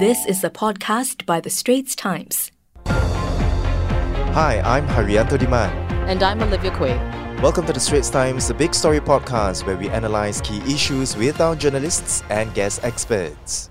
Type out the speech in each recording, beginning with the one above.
This is a podcast by The Straits Times. Hi, I'm Haryanto Diman. And I'm Olivia Quay. Welcome to The Straits Times, the big story podcast where we analyze key issues with our journalists and guest experts.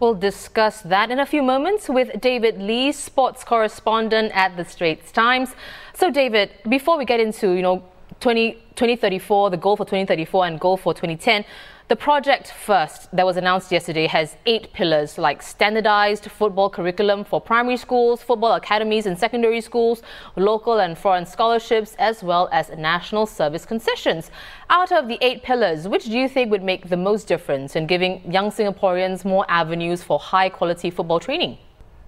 We'll discuss that in a few moments with David Lee, sports correspondent at The Straits Times. So, David, before we get into, you know, 20, 2034, the goal for 2034 and goal for 2010, the project first that was announced yesterday has eight pillars like standardized football curriculum for primary schools, football academies and secondary schools, local and foreign scholarships, as well as national service concessions. Out of the eight pillars, which do you think would make the most difference in giving young Singaporeans more avenues for high quality football training?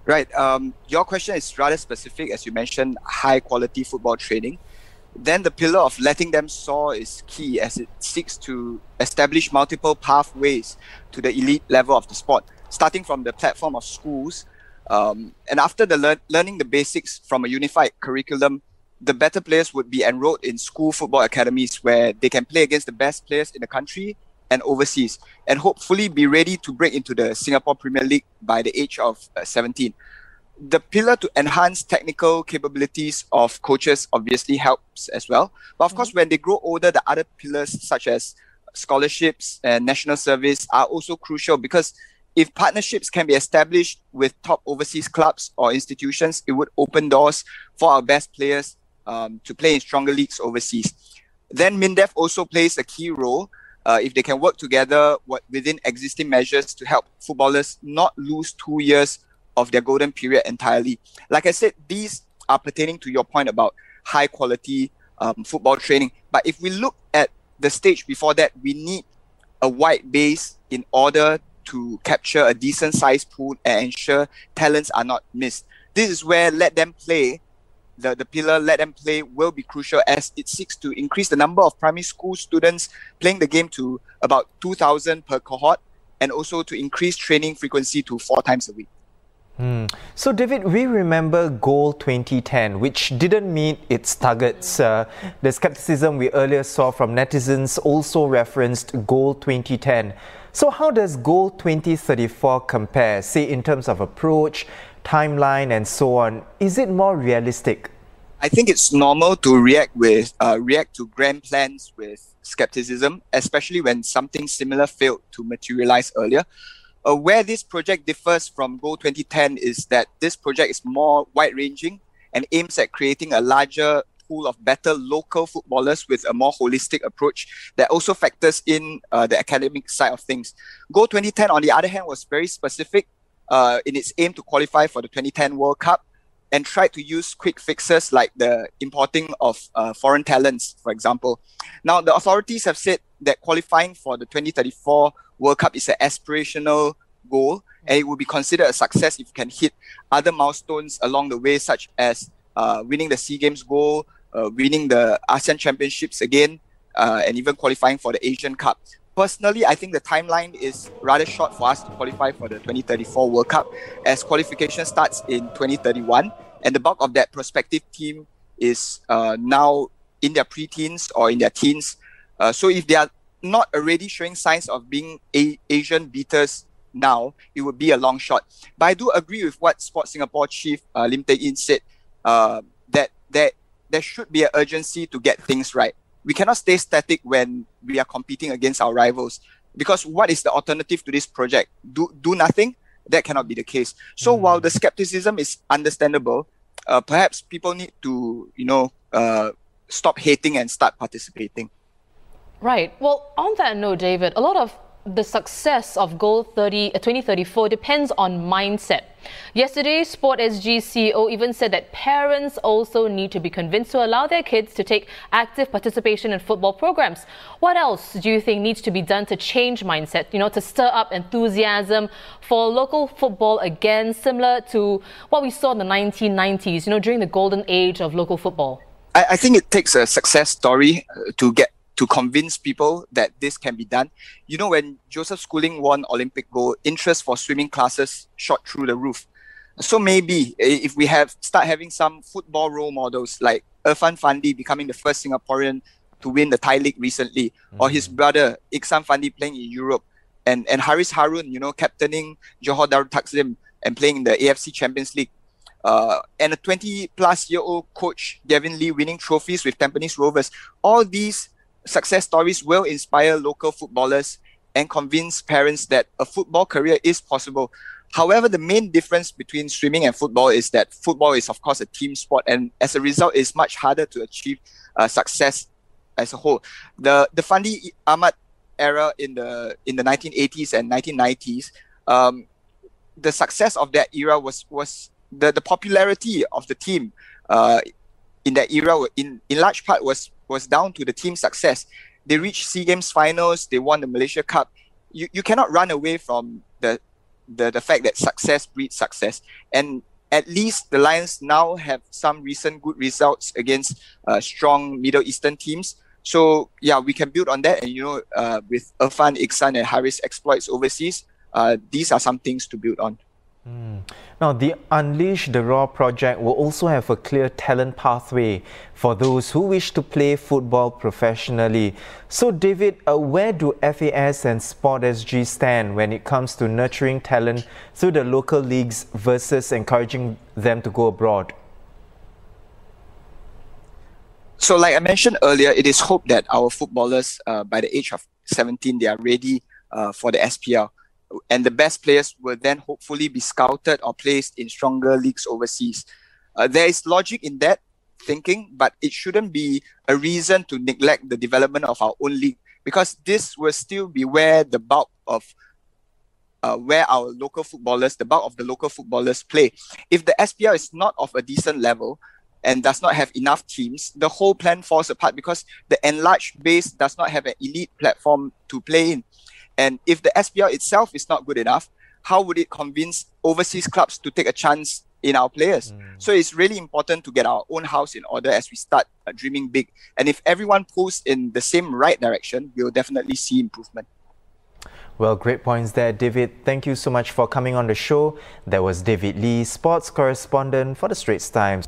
Right. Um, your question is rather specific, as you mentioned, high quality football training then the pillar of letting them soar is key as it seeks to establish multiple pathways to the elite level of the sport, starting from the platform of schools. Um, and after the lear- learning the basics from a unified curriculum, the better players would be enrolled in school football academies where they can play against the best players in the country and overseas, and hopefully be ready to break into the Singapore Premier League by the age of uh, 17 the pillar to enhance technical capabilities of coaches obviously helps as well. But of mm-hmm. course, when they grow older, the other pillars such as scholarships and national service are also crucial because if partnerships can be established with top overseas clubs or institutions, it would open doors for our best players um, to play in stronger leagues overseas. Then MINDEF also plays a key role uh, if they can work together what, within existing measures to help footballers not lose two years of their golden period entirely. Like I said, these are pertaining to your point about high quality um, football training. But if we look at the stage before that, we need a wide base in order to capture a decent sized pool and ensure talents are not missed. This is where let them play, the, the pillar let them play will be crucial as it seeks to increase the number of primary school students playing the game to about 2,000 per cohort and also to increase training frequency to four times a week. Mm. So, David, we remember Goal 2010, which didn't meet its targets. Uh, the skepticism we earlier saw from netizens also referenced Goal 2010. So, how does Goal 2034 compare, say, in terms of approach, timeline, and so on? Is it more realistic? I think it's normal to react with uh, react to grand plans with skepticism, especially when something similar failed to materialize earlier. Uh, where this project differs from Goal 2010 is that this project is more wide ranging and aims at creating a larger pool of better local footballers with a more holistic approach that also factors in uh, the academic side of things. Goal 2010, on the other hand, was very specific uh, in its aim to qualify for the 2010 World Cup and tried to use quick fixes like the importing of uh, foreign talents, for example. Now, the authorities have said that qualifying for the 2034 World Cup is an aspirational goal, and it will be considered a success if you can hit other milestones along the way, such as uh, winning the SEA Games goal, uh, winning the ASEAN Championships again, uh, and even qualifying for the Asian Cup. Personally, I think the timeline is rather short for us to qualify for the 2034 World Cup, as qualification starts in 2031, and the bulk of that prospective team is uh, now in their pre-teens or in their teens. Uh, so if they are not already showing signs of being a- Asian beaters now, it would be a long shot. But I do agree with what Sports Singapore chief uh, Lim Teck Yin said uh, that there, there should be an urgency to get things right. We cannot stay static when we are competing against our rivals because what is the alternative to this project? Do, do nothing? That cannot be the case. So mm. while the skepticism is understandable, uh, perhaps people need to, you know, uh, stop hating and start participating. Right. Well, on that note, David, a lot of the success of Goal 30, uh, 2034 depends on mindset. Yesterday, Sport CEO even said that parents also need to be convinced to allow their kids to take active participation in football programs. What else do you think needs to be done to change mindset, you know, to stir up enthusiasm for local football again, similar to what we saw in the 1990s, you know, during the golden age of local football? I, I think it takes a success story uh, to get to convince people that this can be done. You know, when Joseph Schooling won Olympic gold, interest for swimming classes shot through the roof. So maybe if we have start having some football role models like Irfan Fandi becoming the first Singaporean to win the Thai League recently, mm-hmm. or his mm. brother Ikhsan Fandi playing in Europe, and and Hariss Harun, you know, captaining Johor Darul Ta'zim and playing in the AFC Champions League. Uh, and a 20 plus year old coach, Gavin Lee, winning trophies with Tampines Rovers. All these success stories will inspire local footballers and convince parents that a football career is possible. However, the main difference between swimming and football is that football is, of course, a team sport, and as a result, it's much harder to achieve uh, success as a whole. The the Fandi Ahmad era in the in the 1980s and 1990s, um, the success of that era was was the, the popularity of the team uh, in that era in, in large part was was down to the team's success. They reached SEA Games finals, they won the Malaysia Cup. You, you cannot run away from the, the the fact that success breeds success. And at least the Lions now have some recent good results against uh, strong Middle Eastern teams. So yeah, we can build on that. And you know, uh, with Irfan, Ikhsan, and Hariss exploits overseas, uh, these are some things to build on. Mm. Now, the Unleash the Roar project will also have a clear talent pathway for those who wish to play football professionally. So, David, uh, where do FAS and Sport SG stand when it comes to nurturing talent through the local leagues versus encouraging them to go abroad? So, like I mentioned earlier, it is hoped that our footballers, uh, by the age of 17, they are ready uh, for the SPL and the best players will then hopefully be scouted or placed in stronger leagues overseas. Uh, there is logic in that thinking, but it shouldn't be a reason to neglect the development of our own league because this will still be where the bulk of uh, where our local footballers, the bulk of the local footballers play. If the SPL is not of a decent level and does not have enough teams, the whole plan falls apart because the enlarged base does not have an elite platform to play in. And if the SPL itself is not good enough, how would it convince overseas clubs to take a chance in our players? Mm. So it's really important to get our own house in order as we start uh, dreaming big. And if everyone pulls in the same right direction, we'll definitely see improvement. Well, great points there, David. Thank you so much for coming on the show. That was David Lee, sports correspondent for the Straits Times.